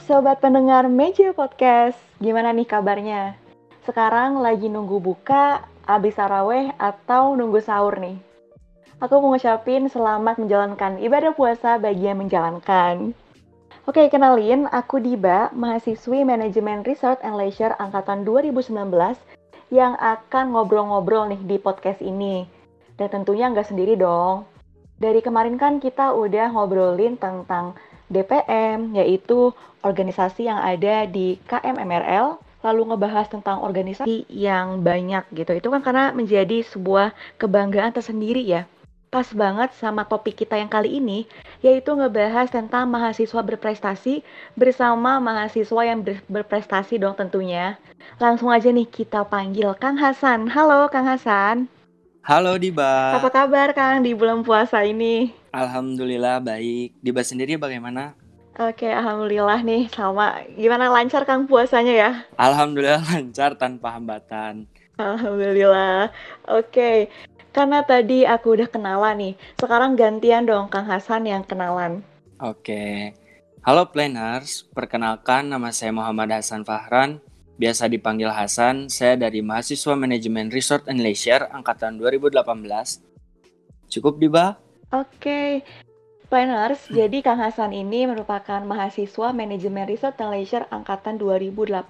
Sobat pendengar Meja Podcast, gimana nih kabarnya? Sekarang lagi nunggu buka, abis taraweh atau nunggu sahur nih? Aku mau ngucapin selamat menjalankan ibadah puasa bagi yang menjalankan. Oke, kenalin, aku Diba, mahasiswi Manajemen Resort and Leisure Angkatan 2019 yang akan ngobrol-ngobrol nih di podcast ini. Dan tentunya nggak sendiri dong. Dari kemarin kan kita udah ngobrolin tentang DPM, yaitu organisasi yang ada di KMMRL, lalu ngebahas tentang organisasi yang banyak gitu. Itu kan karena menjadi sebuah kebanggaan tersendiri ya. Pas banget sama topik kita yang kali ini, yaitu ngebahas tentang mahasiswa berprestasi bersama mahasiswa yang ber berprestasi dong tentunya. Langsung aja nih kita panggil Kang Hasan. Halo Kang Hasan. Halo Diba. Apa kabar Kang di bulan puasa ini? Alhamdulillah baik. Diba sendiri bagaimana? Oke, alhamdulillah nih sama. Gimana lancar Kang puasanya ya? Alhamdulillah lancar tanpa hambatan. Alhamdulillah. Oke. Karena tadi aku udah kenalan nih. Sekarang gantian dong Kang Hasan yang kenalan. Oke. Halo planners, perkenalkan nama saya Muhammad Hasan Fahran. Biasa dipanggil Hasan, saya dari mahasiswa manajemen Resort and Leisure angkatan 2018. Cukup Diba? Oke, planners, jadi Kang Hasan ini merupakan mahasiswa manajemen Resort and Leisure angkatan 2018.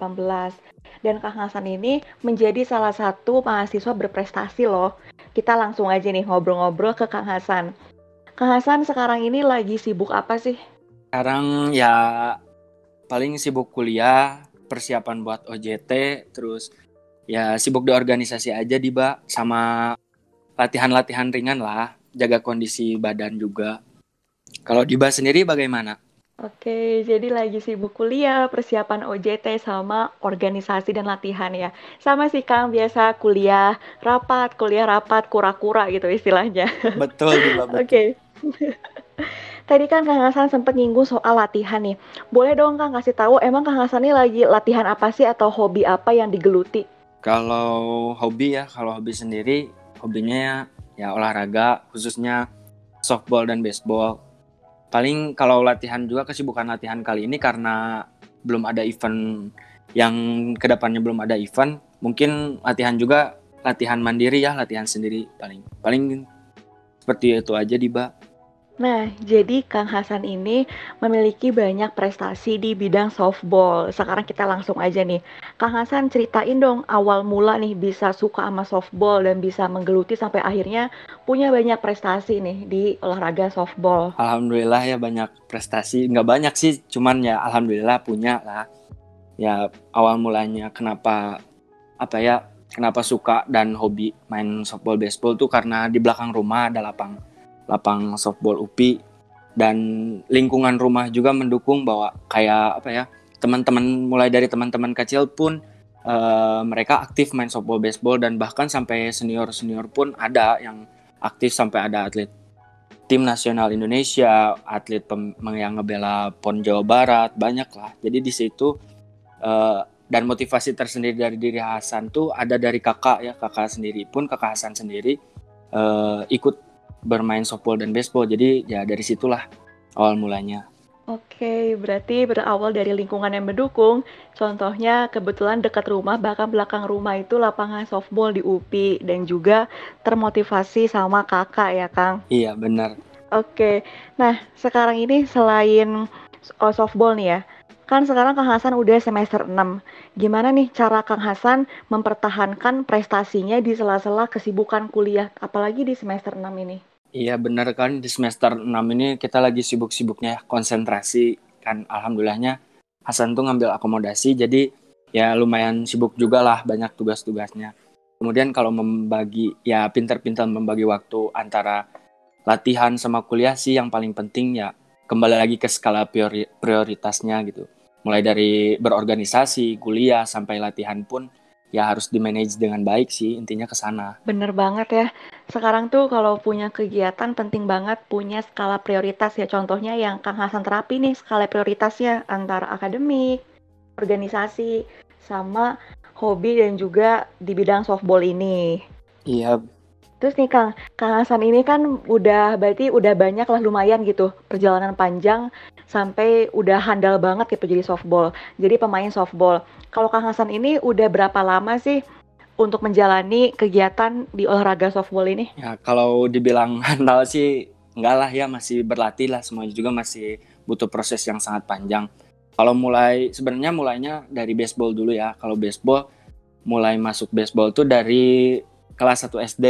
Dan Kang Hasan ini menjadi salah satu mahasiswa berprestasi loh. Kita langsung aja nih ngobrol-ngobrol ke Kang Hasan. Kang Hasan sekarang ini lagi sibuk apa sih? Sekarang ya paling sibuk kuliah, persiapan buat OJT, terus ya sibuk di organisasi aja di sama latihan-latihan ringan lah jaga kondisi badan juga. Kalau Diba sendiri bagaimana? Oke, jadi lagi sibuk kuliah, persiapan OJT sama organisasi dan latihan ya. Sama sih Kang, biasa kuliah rapat, kuliah rapat, kura-kura gitu istilahnya. Betul, Diba. Oke. Tadi kan Kang Hasan sempat nyinggung soal latihan nih. Boleh dong Kang kasih tahu emang Kang Hasan ini lagi latihan apa sih atau hobi apa yang digeluti? Kalau hobi ya, kalau hobi sendiri hobinya ya olahraga khususnya softball dan baseball. Paling kalau latihan juga kesibukan latihan kali ini karena belum ada event yang ke depannya belum ada event, mungkin latihan juga latihan mandiri ya, latihan sendiri paling paling seperti itu aja di Nah, jadi Kang Hasan ini memiliki banyak prestasi di bidang softball. Sekarang kita langsung aja nih. Kang Hasan ceritain dong awal mula nih bisa suka sama softball dan bisa menggeluti sampai akhirnya punya banyak prestasi nih di olahraga softball. Alhamdulillah ya banyak prestasi. Nggak banyak sih, cuman ya alhamdulillah punya lah. Ya awal mulanya kenapa apa ya kenapa suka dan hobi main softball baseball tuh karena di belakang rumah ada lapang lapang softball UPI dan lingkungan rumah juga mendukung bahwa kayak apa ya teman-teman mulai dari teman-teman kecil pun uh, mereka aktif main softball baseball dan bahkan sampai senior senior pun ada yang aktif sampai ada atlet tim nasional Indonesia atlet yang ngebela pon Jawa Barat banyak lah. Jadi di situ uh, dan motivasi tersendiri dari diri Hasan tuh ada dari kakak ya kakak sendiri pun kakak Hasan sendiri uh, ikut bermain softball dan baseball. Jadi ya dari situlah awal mulanya. Oke, berarti berawal dari lingkungan yang mendukung. Contohnya kebetulan dekat rumah, bahkan belakang rumah itu lapangan softball di UPI dan juga termotivasi sama kakak ya, Kang? Iya, benar. Oke, nah sekarang ini selain softball nih ya, Kan sekarang Kang Hasan udah semester 6. Gimana nih cara Kang Hasan mempertahankan prestasinya di sela-sela kesibukan kuliah, apalagi di semester 6 ini? Iya benar kan, di semester 6 ini kita lagi sibuk-sibuknya konsentrasi. Kan alhamdulillahnya Hasan tuh ngambil akomodasi, jadi ya lumayan sibuk juga lah banyak tugas-tugasnya. Kemudian kalau membagi, ya pintar-pintar membagi waktu antara latihan sama kuliah sih yang paling penting ya kembali lagi ke skala prioritasnya gitu mulai dari berorganisasi, kuliah sampai latihan pun ya harus di manage dengan baik sih intinya ke sana. Bener banget ya. Sekarang tuh kalau punya kegiatan penting banget punya skala prioritas ya. Contohnya yang Kang Hasan terapi nih skala prioritasnya antara akademik, organisasi, sama hobi dan juga di bidang softball ini. Iya. Terus nih Kang, Kang Hasan ini kan udah berarti udah banyak lah lumayan gitu perjalanan panjang sampai udah handal banget gitu jadi softball. Jadi pemain softball. Kalau Kang Hasan ini udah berapa lama sih untuk menjalani kegiatan di olahraga softball ini? Ya kalau dibilang handal sih enggak lah ya masih berlatih lah semuanya juga masih butuh proses yang sangat panjang. Kalau mulai sebenarnya mulainya dari baseball dulu ya. Kalau baseball mulai masuk baseball tuh dari kelas 1 SD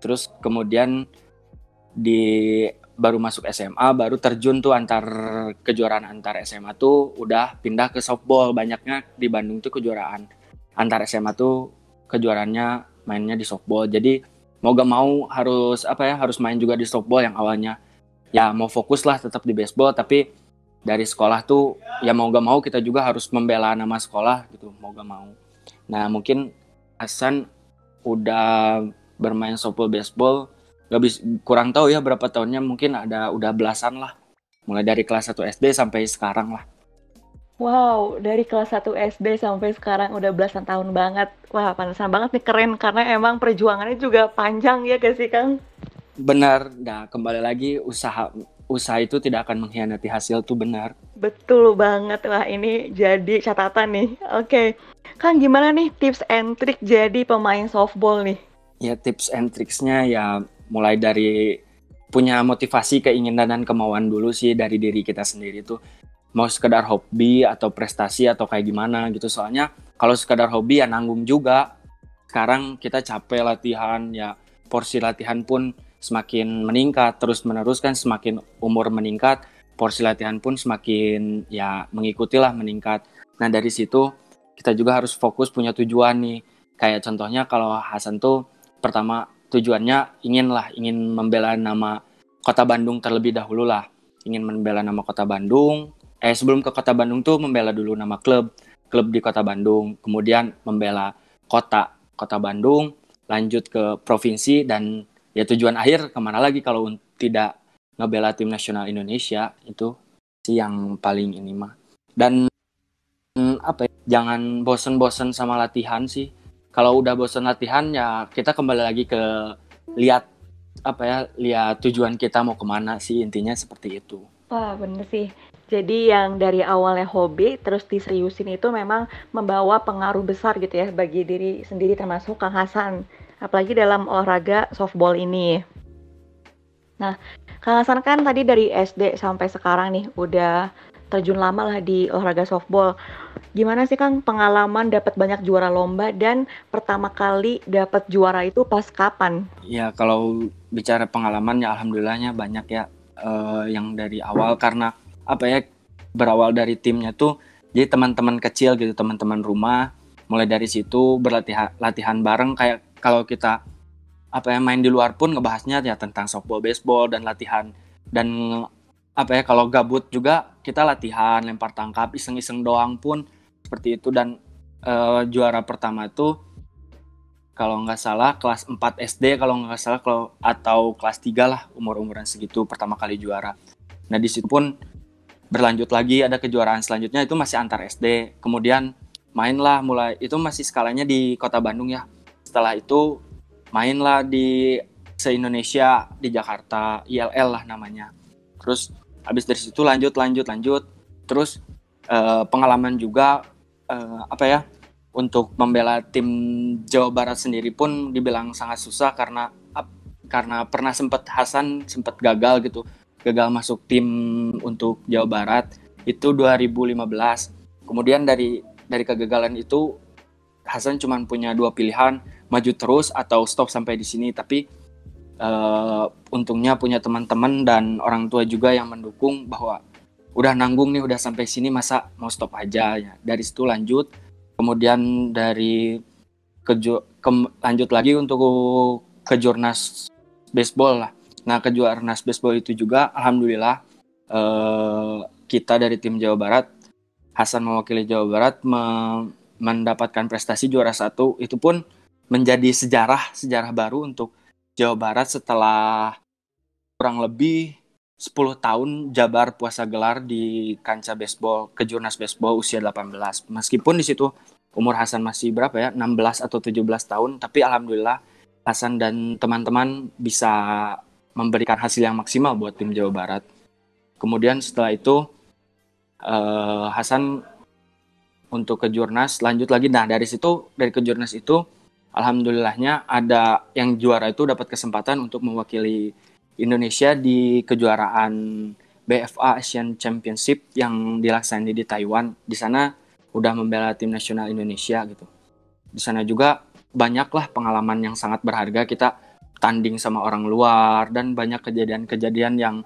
terus kemudian di baru masuk SMA baru terjun tuh antar kejuaraan antar SMA tuh udah pindah ke softball banyaknya di Bandung tuh kejuaraan antar SMA tuh kejuaraannya mainnya di softball. Jadi mau gak mau harus apa ya harus main juga di softball yang awalnya. Ya mau fokus lah tetap di baseball tapi dari sekolah tuh ya mau gak mau kita juga harus membela nama sekolah gitu mau gak mau. Nah mungkin Hasan udah bermain softball baseball nggak bisa kurang tahu ya berapa tahunnya mungkin ada udah belasan lah. Mulai dari kelas 1 SD sampai sekarang lah Wow, dari kelas 1 SD sampai sekarang udah belasan tahun banget. Wah, pantesan banget nih keren karena emang perjuangannya juga panjang ya gak sih Kang? benar nah kembali lagi usaha usaha itu tidak akan mengkhianati hasil tuh benar Betul banget. Wah, ini jadi catatan nih. Oke. Kang, gimana nih tips and trick jadi pemain softball nih? ya tips and tricksnya ya mulai dari punya motivasi keinginan dan kemauan dulu sih dari diri kita sendiri tuh mau sekedar hobi atau prestasi atau kayak gimana gitu. Soalnya kalau sekedar hobi ya nanggung juga. Sekarang kita capek latihan ya porsi latihan pun semakin meningkat terus menerus kan semakin umur meningkat porsi latihan pun semakin ya mengikuti lah meningkat. Nah dari situ kita juga harus fokus punya tujuan nih. Kayak contohnya kalau Hasan tuh pertama tujuannya ingin lah ingin membela nama kota Bandung terlebih dahulu lah ingin membela nama kota Bandung eh sebelum ke kota Bandung tuh membela dulu nama klub klub di kota Bandung. Kemudian membela kota kota Bandung lanjut ke provinsi dan ya tujuan akhir ke mana lagi kalau tidak ngebela tim nasional Indonesia itu sih yang paling ini mah. Dan apa ya, jangan bosen-bosen sama latihan sih. Kalau udah bosan latihan ya kita kembali lagi ke lihat apa ya lihat tujuan kita mau ke mana sih intinya seperti itu. Wah, bener sih. Jadi yang dari awalnya hobi terus diseriusin itu memang membawa pengaruh besar gitu ya bagi diri sendiri termasuk Kang Hasan. Apalagi dalam olahraga softball ini. Nah, Kang Hasan kan tadi dari SD sampai sekarang nih udah terjun lama lah di olahraga softball. Gimana sih Kang pengalaman dapat banyak juara lomba dan pertama kali dapat juara itu pas kapan? ya kalau bicara pengalaman ya alhamdulillahnya banyak ya eh, yang dari awal karena apa ya berawal dari timnya tuh jadi teman-teman kecil gitu teman-teman rumah mulai dari situ berlatihan latihan bareng kayak kalau kita apa ya main di luar pun ngebahasnya ya tentang softball baseball dan latihan dan apa ya kalau gabut juga kita latihan lempar tangkap iseng-iseng doang pun seperti itu dan eh, juara pertama itu kalau nggak salah kelas 4 SD kalau nggak salah kalau atau kelas 3 lah umur-umuran segitu pertama kali juara. Nah di situ pun berlanjut lagi ada kejuaraan selanjutnya itu masih antar SD. Kemudian mainlah mulai itu masih skalanya di Kota Bandung ya. Setelah itu mainlah di se-Indonesia di Jakarta ILL lah namanya. Terus habis dari situ lanjut lanjut lanjut. Terus eh, pengalaman juga eh, apa ya untuk membela tim Jawa Barat sendiri pun dibilang sangat susah karena karena pernah sempat Hasan sempat gagal gitu gagal masuk tim untuk Jawa Barat itu 2015 kemudian dari dari kegagalan itu Hasan cuma punya dua pilihan maju terus atau stop sampai di sini. Tapi eh, untungnya punya teman-teman dan orang tua juga yang mendukung bahwa udah nanggung nih udah sampai sini masa mau stop aja ya. Dari situ lanjut. Kemudian dari keju kem- lanjut lagi untuk ke jurnas baseball lah nah ke jurnas baseball itu juga alhamdulillah eh, kita dari tim Jawa Barat Hasan mewakili Jawa Barat me- mendapatkan prestasi juara satu. Itu pun menjadi sejarah sejarah baru untuk Jawa Barat setelah kurang lebih 10 tahun Jabar puasa gelar di kancah baseball kejurnas baseball usia 18 meskipun di situ umur Hasan masih berapa ya 16 atau 17 tahun tapi alhamdulillah Hasan dan teman-teman bisa memberikan hasil yang maksimal buat tim Jawa Barat. Kemudian setelah itu uh, Hasan untuk ke Jurnas lanjut lagi. Nah dari situ dari ke Jurnas itu alhamdulillahnya ada yang juara itu dapat kesempatan untuk mewakili Indonesia di kejuaraan BFA Asian Championship yang dilaksanakan di Taiwan. Di sana udah membela tim nasional Indonesia gitu. Di sana juga banyaklah pengalaman yang sangat berharga kita tanding sama orang luar dan banyak kejadian-kejadian yang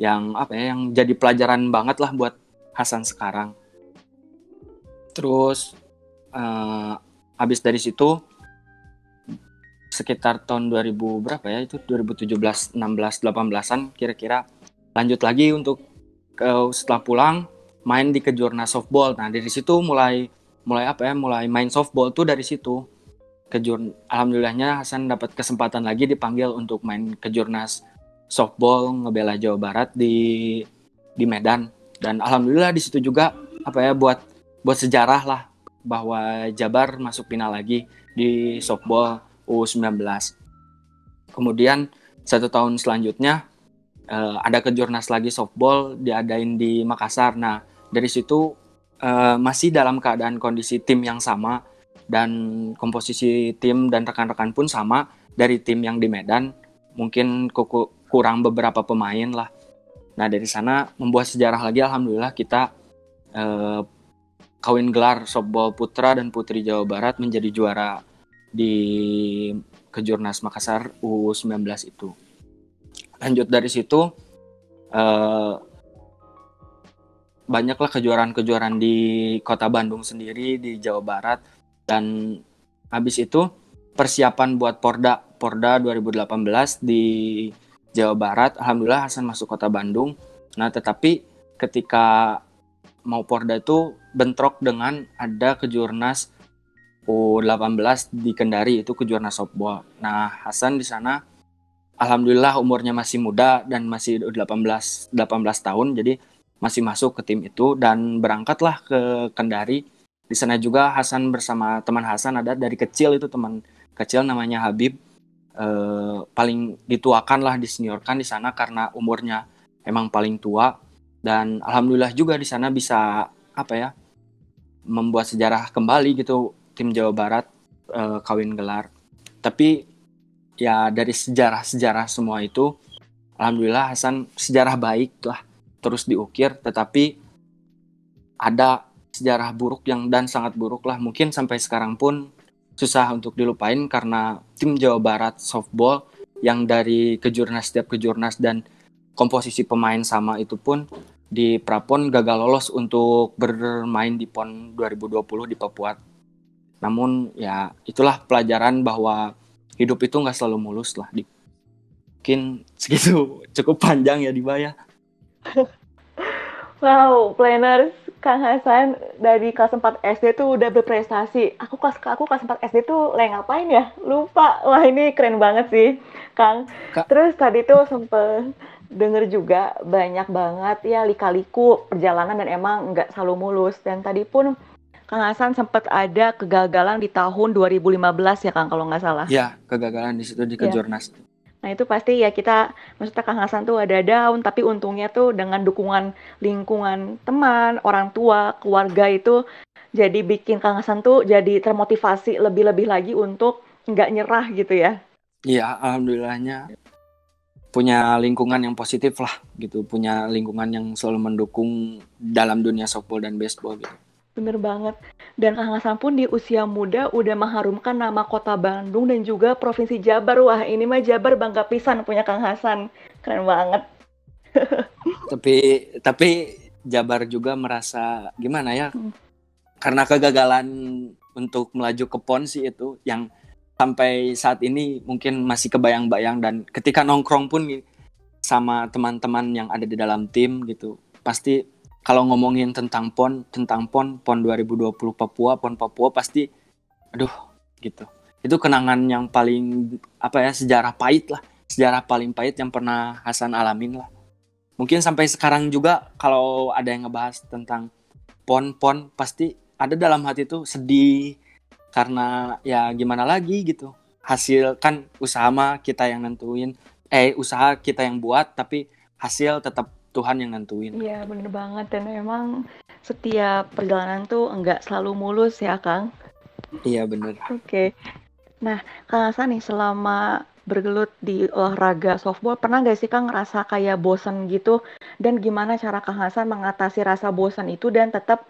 yang apa ya yang jadi pelajaran banget lah buat Hasan sekarang. Terus uh, habis dari situ sekitar tahun 2000 berapa ya itu 2017 16 18-an kira-kira lanjut lagi untuk uh, setelah pulang main di kejurnas softball. Nah, dari situ mulai mulai apa ya? Mulai main softball tuh dari situ kejur alhamdulillahnya Hasan dapat kesempatan lagi dipanggil untuk main kejurnas softball ngebela Jawa Barat di di Medan dan alhamdulillah di situ juga apa ya buat buat sejarah lah bahwa Jabar masuk final lagi di softball U19. Kemudian satu tahun selanjutnya uh, ada kejurnas lagi softball diadain di Makassar. Nah dari situ uh, masih dalam keadaan kondisi tim yang sama dan komposisi tim dan rekan-rekan pun sama dari tim yang di Medan. Mungkin kurang beberapa pemain lah. Nah dari sana membuat sejarah lagi alhamdulillah kita eh, kawin gelar softball putra dan putri Jawa Barat menjadi juara di kejurnas Makassar U19 itu. Lanjut dari situ eh, banyaklah kejuaraan-kejuaraan di kota Bandung sendiri di Jawa Barat dan habis itu persiapan buat Porda. Porda 2018 di Jawa Barat. Alhamdulillah Hasan masuk kota Bandung. Nah tetapi ketika mau Porda itu bentrok dengan ada kejurnas U18 di Kendari itu kejurnas softball. Nah Hasan di sana alhamdulillah umurnya masih muda dan masih 18 18 tahun. Jadi masih masuk ke tim itu dan berangkatlah ke Kendari di sana juga Hasan bersama teman Hasan ada dari kecil itu teman kecil namanya Habib. Eh, paling dituakan lah diseniorkan di sana karena umurnya emang paling tua. Dan alhamdulillah juga di sana bisa apa ya membuat sejarah kembali gitu tim Jawa Barat eh, kawin gelar. Tapi ya dari sejarah-sejarah semua itu alhamdulillah Hasan sejarah baik lah terus diukir. Tetapi ada sejarah buruk yang dan sangat buruk lah mungkin sampai sekarang pun susah untuk dilupain karena tim Jawa Barat softball yang dari kejurnas setiap kejurnas dan komposisi pemain sama itu pun di Prapon gagal lolos untuk bermain di PON 2020 di Papua. Namun ya itulah pelajaran bahwa hidup itu nggak selalu mulus lah. Di, mungkin segitu cukup panjang ya dibayar. wow, planners Kang Hasan dari kelas 4 SD tuh udah berprestasi. Aku kelas aku kelas 4 SD tuh lagi ngapain ya? Lupa. Wah, ini keren banget sih, Kang. Kak. Terus tadi tuh sempet denger juga banyak banget ya lika-liku perjalanan dan emang nggak selalu mulus. Dan tadi pun Kang Hasan sempat ada kegagalan di tahun 2015 ya Kang kalau nggak salah. Iya, kegagalan di situ di iya. Kejurnas. Ya. Nah itu pasti ya kita, maksudnya Kang Hasan tuh ada down, tapi untungnya tuh dengan dukungan lingkungan teman, orang tua, keluarga itu jadi bikin Kang Hasan tuh jadi termotivasi lebih-lebih lagi untuk nggak nyerah gitu ya. Iya, alhamdulillahnya punya lingkungan yang positif lah gitu, punya lingkungan yang selalu mendukung dalam dunia softball dan baseball gitu. Bener banget. Dan Kang Hasan pun di usia muda udah mengharumkan nama kota Bandung dan juga Provinsi Jabar. Wah ini mah Jabar bangga pisan punya Kang Hasan. Keren banget. tapi tapi Jabar juga merasa gimana ya? Hmm. Karena kegagalan untuk melaju ke PON sih itu yang sampai saat ini mungkin masih kebayang-bayang dan ketika nongkrong pun sama teman-teman yang ada di dalam tim gitu pasti kalau ngomongin tentang PON, tentang PON, PON 2020 Papua, PON Papua pasti aduh gitu. Itu kenangan yang paling apa ya sejarah pahit lah, sejarah paling pahit yang pernah Hasan alamin lah. Mungkin sampai sekarang juga kalau ada yang ngebahas tentang PON, PON pasti ada dalam hati tuh sedih karena ya gimana lagi gitu. hasil kan usaha mah kita yang nentuin eh usaha kita yang buat tapi hasil tetap Tuhan yang nentuin Iya bener banget dan memang setiap perjalanan tuh enggak selalu mulus ya Kang. iya bener Oke. Nah, Kang Hasan nih selama bergelut di olahraga softball pernah gak sih Kang ngerasa kayak bosan gitu? Dan gimana cara Kang Hasan mengatasi rasa bosan itu dan tetap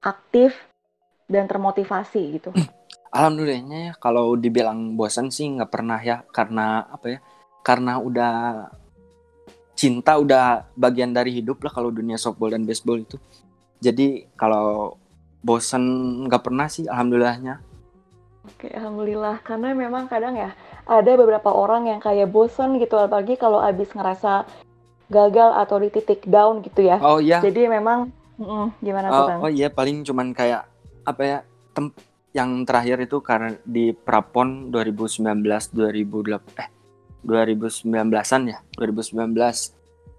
aktif dan termotivasi gitu? Alhamdulillahnya ya kalau dibilang bosan sih nggak pernah ya karena apa ya karena udah cinta udah bagian dari hidup lah kalau dunia softball dan baseball itu jadi kalau bosan nggak pernah sih alhamdulillahnya Oke, alhamdulillah. Karena memang kadang ya ada beberapa orang yang kayak bosen gitu, apalagi kalau abis ngerasa gagal atau di titik down gitu ya. oh iya Jadi memang mm, gimana tuh Oh, oh iya paling cuman kayak apa ya tem yang terakhir itu karena di Prapon 2019 2008 eh 2019-an ya 2019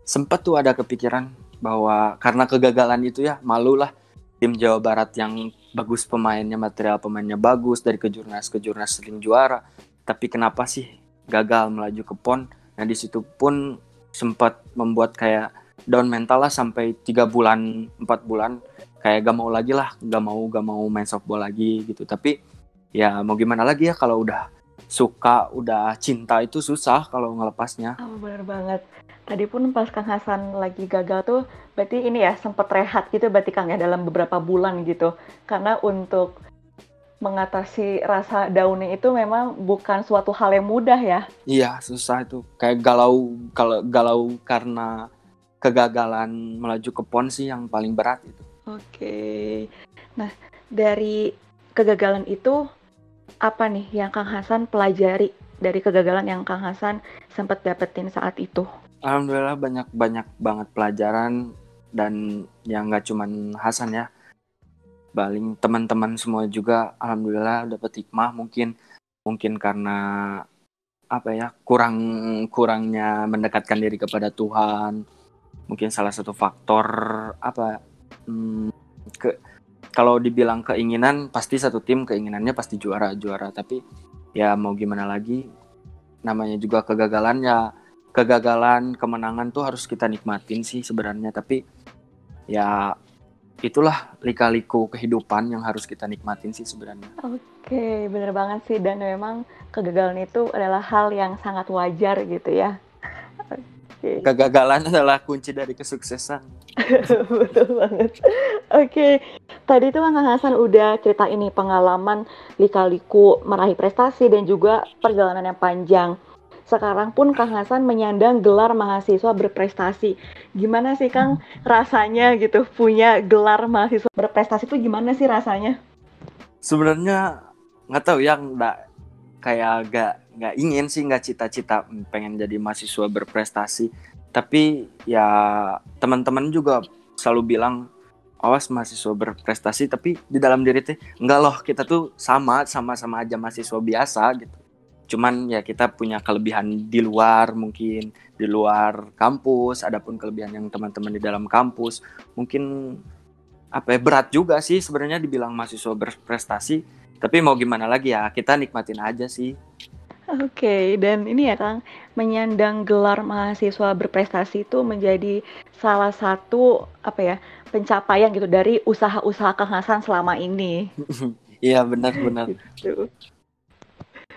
sempat tuh ada kepikiran bahwa karena kegagalan itu ya malu lah tim Jawa Barat yang bagus pemainnya material pemainnya bagus dari kejurnas ke jurnas sering juara. Tapi kenapa sih gagal melaju ke PON? Nah di situ pun sempat membuat kayak down mental lah sampai tiga bulan empat bulan. Kayak gak mau lagi lah gak mau gak mau main softball lagi gitu. Tapi ya mau gimana lagi ya kalau udah suka udah cinta itu susah kalau ngelepasnya Oh, bener banget. Tadi pun pas Kang Hasan lagi gagal tuh, berarti ini ya sempet rehat gitu berarti Kang ya dalam beberapa bulan gitu. Karena untuk mengatasi rasa down itu memang bukan suatu hal yang mudah ya. iya susah itu kayak galau kalau galau karena kegagalan melaju ke PON sih yang paling berat itu Oke. Nah, dari kegagalan itu apa nih yang Kang Hasan pelajari dari kegagalan yang Kang Hasan sempat dapetin saat itu? Alhamdulillah banyak banyak banget pelajaran dan yang nggak cuman Hasan ya, paling teman-teman semua juga alhamdulillah dapat hikmah mungkin mungkin karena apa ya kurang kurangnya mendekatkan diri kepada Tuhan mungkin salah satu faktor apa hmm, ke kalau dibilang keinginan pasti satu tim keinginannya pasti juara juara. Tapi ya mau gimana lagi namanya juga kegagalan ya kegagalan kemenangan tuh harus kita nikmatin sih sebenarnya. Tapi ya itulah lika-liku kehidupan yang harus kita nikmatin sih sebenarnya. Oke, bener banget sih. Dan memang kegagalan itu adalah hal yang sangat wajar gitu ya. Oke. kegagalan adalah kunci dari kesuksesan Betul banget. Oke, tadi tuh Kang Hasan udah cerita ini pengalaman lika-liku meraih prestasi dan juga perjalanan yang panjang. Sekarang pun Kang Hasan menyandang gelar mahasiswa berprestasi. Gimana sih Kang rasanya gitu punya gelar mahasiswa berprestasi itu gimana sih rasanya? sebenarnya nggak tahu ya nggak kayak nggak nggak ingin sih nggak cita-cita pengen jadi mahasiswa berprestasi. Tapi ya teman-teman juga selalu bilang awas mahasiswa berprestasi tapi di dalam diri teh enggak loh kita tuh sama sama sama aja mahasiswa biasa gitu. Cuman ya kita punya kelebihan di luar mungkin di luar kampus adapun kelebihan yang teman-teman di dalam kampus mungkin apa ya berat juga sih sebenarnya dibilang mahasiswa berprestasi. Tapi mau gimana lagi ya kita nikmatin aja sih Oke, dan ini ya Kang, menyandang gelar mahasiswa berprestasi itu menjadi salah satu apa ya pencapaian gitu dari usaha-usaha Kang Hasan selama ini. iya benar-benar Gitu.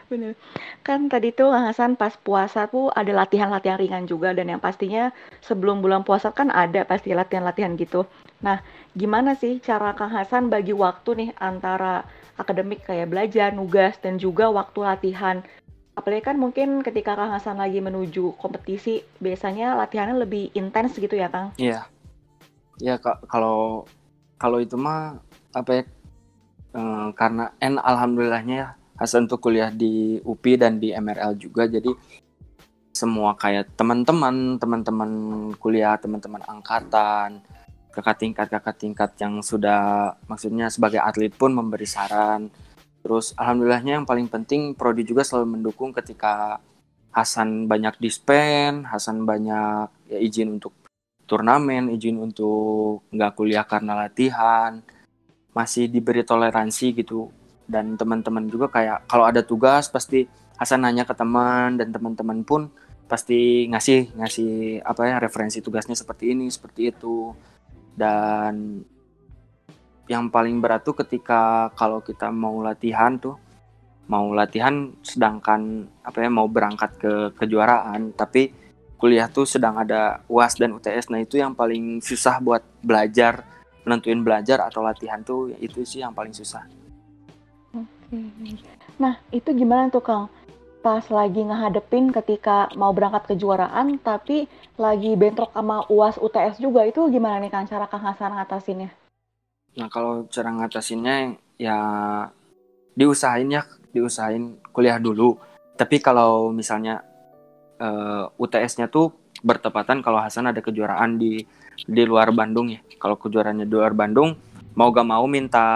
Bener. Kan tadi tuh Kang Hasan pas puasa tuh ada latihan-latihan ringan juga dan yang pastinya sebelum bulan puasa kan ada pasti latihan-latihan gitu. Nah, gimana sih cara Kang Hasan bagi waktu nih antara akademik kayak belajar, nugas dan juga waktu latihan? Apalagi kan mungkin ketika Kang Hasan lagi menuju kompetisi, biasanya latihannya lebih intens gitu ya, Kang? Iya. Ya ka- kalau kalau itu mah apa ya eh, karena en alhamdulillahnya ya Hasan tuh kuliah di UPI dan di MRL juga jadi semua kayak teman-teman teman-teman kuliah teman-teman angkatan kakak tingkat kakak tingkat yang sudah maksudnya sebagai atlet pun memberi saran terus alhamdulillahnya yang paling penting prodi juga selalu mendukung ketika Hasan banyak dispen Hasan banyak ya izin untuk turnamen, izin untuk nggak kuliah karena latihan, masih diberi toleransi gitu. Dan teman-teman juga kayak kalau ada tugas pasti Hasan nanya ke teman dan teman-teman pun pasti ngasih ngasih apa ya referensi tugasnya seperti ini seperti itu. Dan yang paling berat tuh ketika kalau kita mau latihan tuh mau latihan sedangkan apa ya mau berangkat ke kejuaraan tapi kuliah tuh sedang ada UAS dan UTS nah itu yang paling susah buat belajar nentuin belajar atau latihan tuh itu sih yang paling susah. Oke. Nah, itu gimana tuh Kang? Pas lagi ngehadepin ketika mau berangkat kejuaraan tapi lagi bentrok sama UAS UTS juga itu gimana nih Kang cara Kang Hasan ngatasinnya? Nah, kalau cara ngatasinnya ya diusahain ya, diusahain kuliah dulu. Tapi kalau misalnya uh, eh, UTS-nya tuh bertepatan kalau Hasan ada kejuaraan di di luar Bandung ya. Kalau kejuaraannya di luar Bandung, mau gak mau minta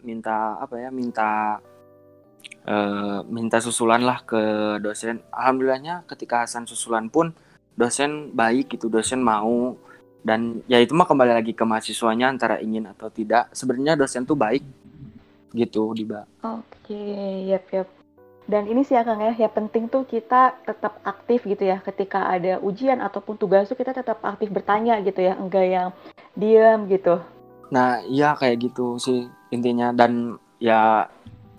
minta apa ya, minta uh, minta susulan lah ke dosen. Alhamdulillahnya ketika Hasan susulan pun dosen baik gitu, dosen mau dan ya itu mah kembali lagi ke mahasiswanya antara ingin atau tidak. Sebenarnya dosen tuh baik gitu, Diba. Oke, yap yap. Dan ini sih ya Kang ya, ya penting tuh kita tetap aktif gitu ya ketika ada ujian ataupun tugas tuh kita tetap aktif bertanya gitu ya, enggak yang diam gitu. Nah, iya kayak gitu sih intinya dan ya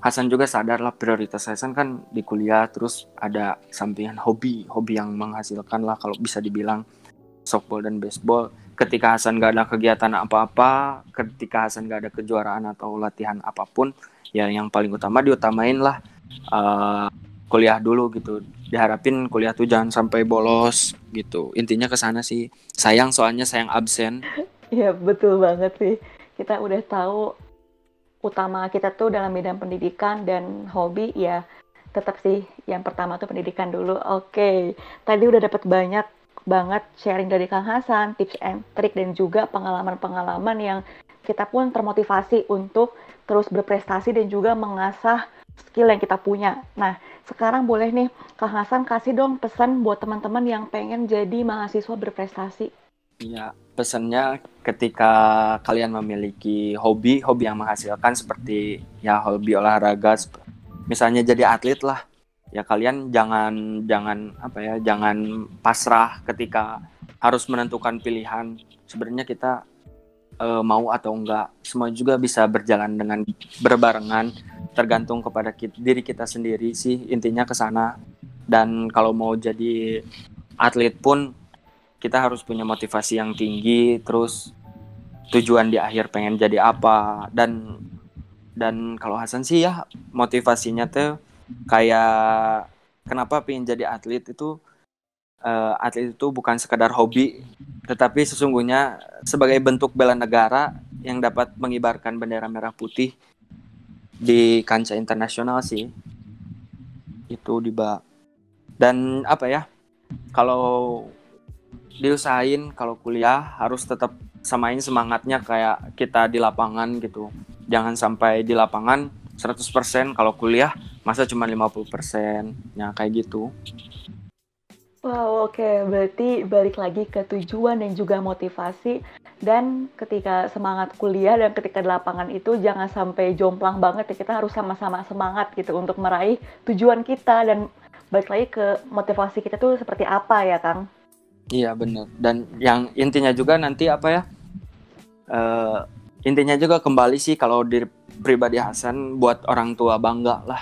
Hasan juga sadar lah prioritas Hasan kan di kuliah terus ada sampingan hobi, hobi yang menghasilkan lah kalau bisa dibilang softball dan baseball. Ketika Hasan gak ada kegiatan apa-apa, ketika Hasan gak ada kejuaraan atau latihan apa pun, ya yang paling utama diutamain lah uh, kuliah dulu gitu. Diharapin kuliah tuh jangan sampai bolos gitu. Intinya ke sana sih. Sayang soalnya sayang absen. Ya betul banget sih. Kita udah tahu utama kita tuh dalam bidang pendidikan dan hobi ya tetap sih yang pertama tuh pendidikan dulu. Oke tadi udah dapat banyak banget sharing dari Kang Hasan tips and trik dan juga pengalaman-pengalaman yang kita pun termotivasi untuk terus berprestasi dan juga mengasah skill yang kita punya. Nah, sekarang boleh nih Kang Hasan kasih dong pesan buat teman-teman yang pengen jadi mahasiswa berprestasi. Iya, pesannya ketika kalian memiliki hobi, hobi yang menghasilkan seperti ya hobi olahraga, misalnya jadi atlet lah, ya kalian jangan jangan apa ya, jangan pasrah ketika harus menentukan pilihan. Sebenarnya kita uh, mau atau enggak, semua juga bisa berjalan dengan berbarengan tergantung kepada kita, diri kita sendiri sih intinya ke sana dan kalau mau jadi atlet pun kita harus punya motivasi yang tinggi terus tujuan di akhir pengen jadi apa dan dan kalau Hasan sih ya motivasinya tuh kayak kenapa pengen jadi atlet itu uh, atlet itu bukan sekadar hobi tetapi sesungguhnya sebagai bentuk bela negara yang dapat mengibarkan bendera merah putih di kancah internasional sih. Itu di bak dan apa ya kalau diusahain kalau kuliah harus tetap samain semangatnya kayak kita di lapangan gitu. Jangan sampai di lapangan 100% kalau kuliah masa cuma 50% ya kayak gitu Wow, oke. Okay. Berarti balik lagi ke tujuan dan juga motivasi. Dan ketika semangat kuliah dan ketika di lapangan itu jangan sampai jomplang banget ya. Kita harus sama-sama semangat gitu untuk meraih tujuan kita. Dan balik lagi ke motivasi kita tuh seperti apa ya, Kang? Iya, bener. Dan yang intinya juga nanti apa ya? Uh, intinya juga kembali sih kalau di pribadi Hasan buat orang tua bangga lah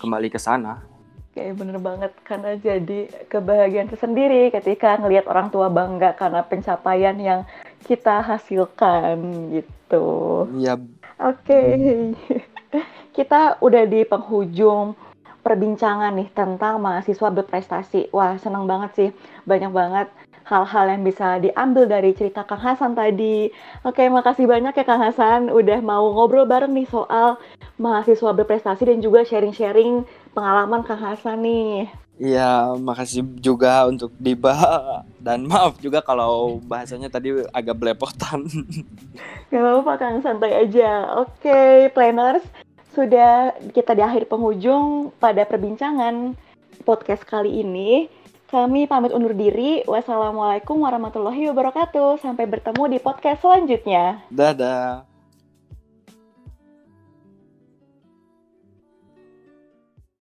kembali ke sana Kayak bener banget karena jadi kebahagiaan tersendiri ketika ngelihat orang tua bangga karena pencapaian yang kita hasilkan gitu. Iya. Oke. Okay. kita udah di penghujung perbincangan nih tentang mahasiswa berprestasi. Wah, senang banget sih. Banyak banget hal-hal yang bisa diambil dari cerita Kang Hasan tadi. Oke, makasih banyak ya Kang Hasan udah mau ngobrol bareng nih soal mahasiswa berprestasi dan juga sharing-sharing pengalaman Kang Hasan nih. Iya, makasih juga untuk Diba dan maaf juga kalau bahasanya tadi agak belepotan. Gak apa-apa Kang, santai aja. Oke, planners, sudah kita di akhir penghujung pada perbincangan podcast kali ini. Kami pamit undur diri. Wassalamualaikum warahmatullahi wabarakatuh. Sampai bertemu di podcast selanjutnya. Dadah.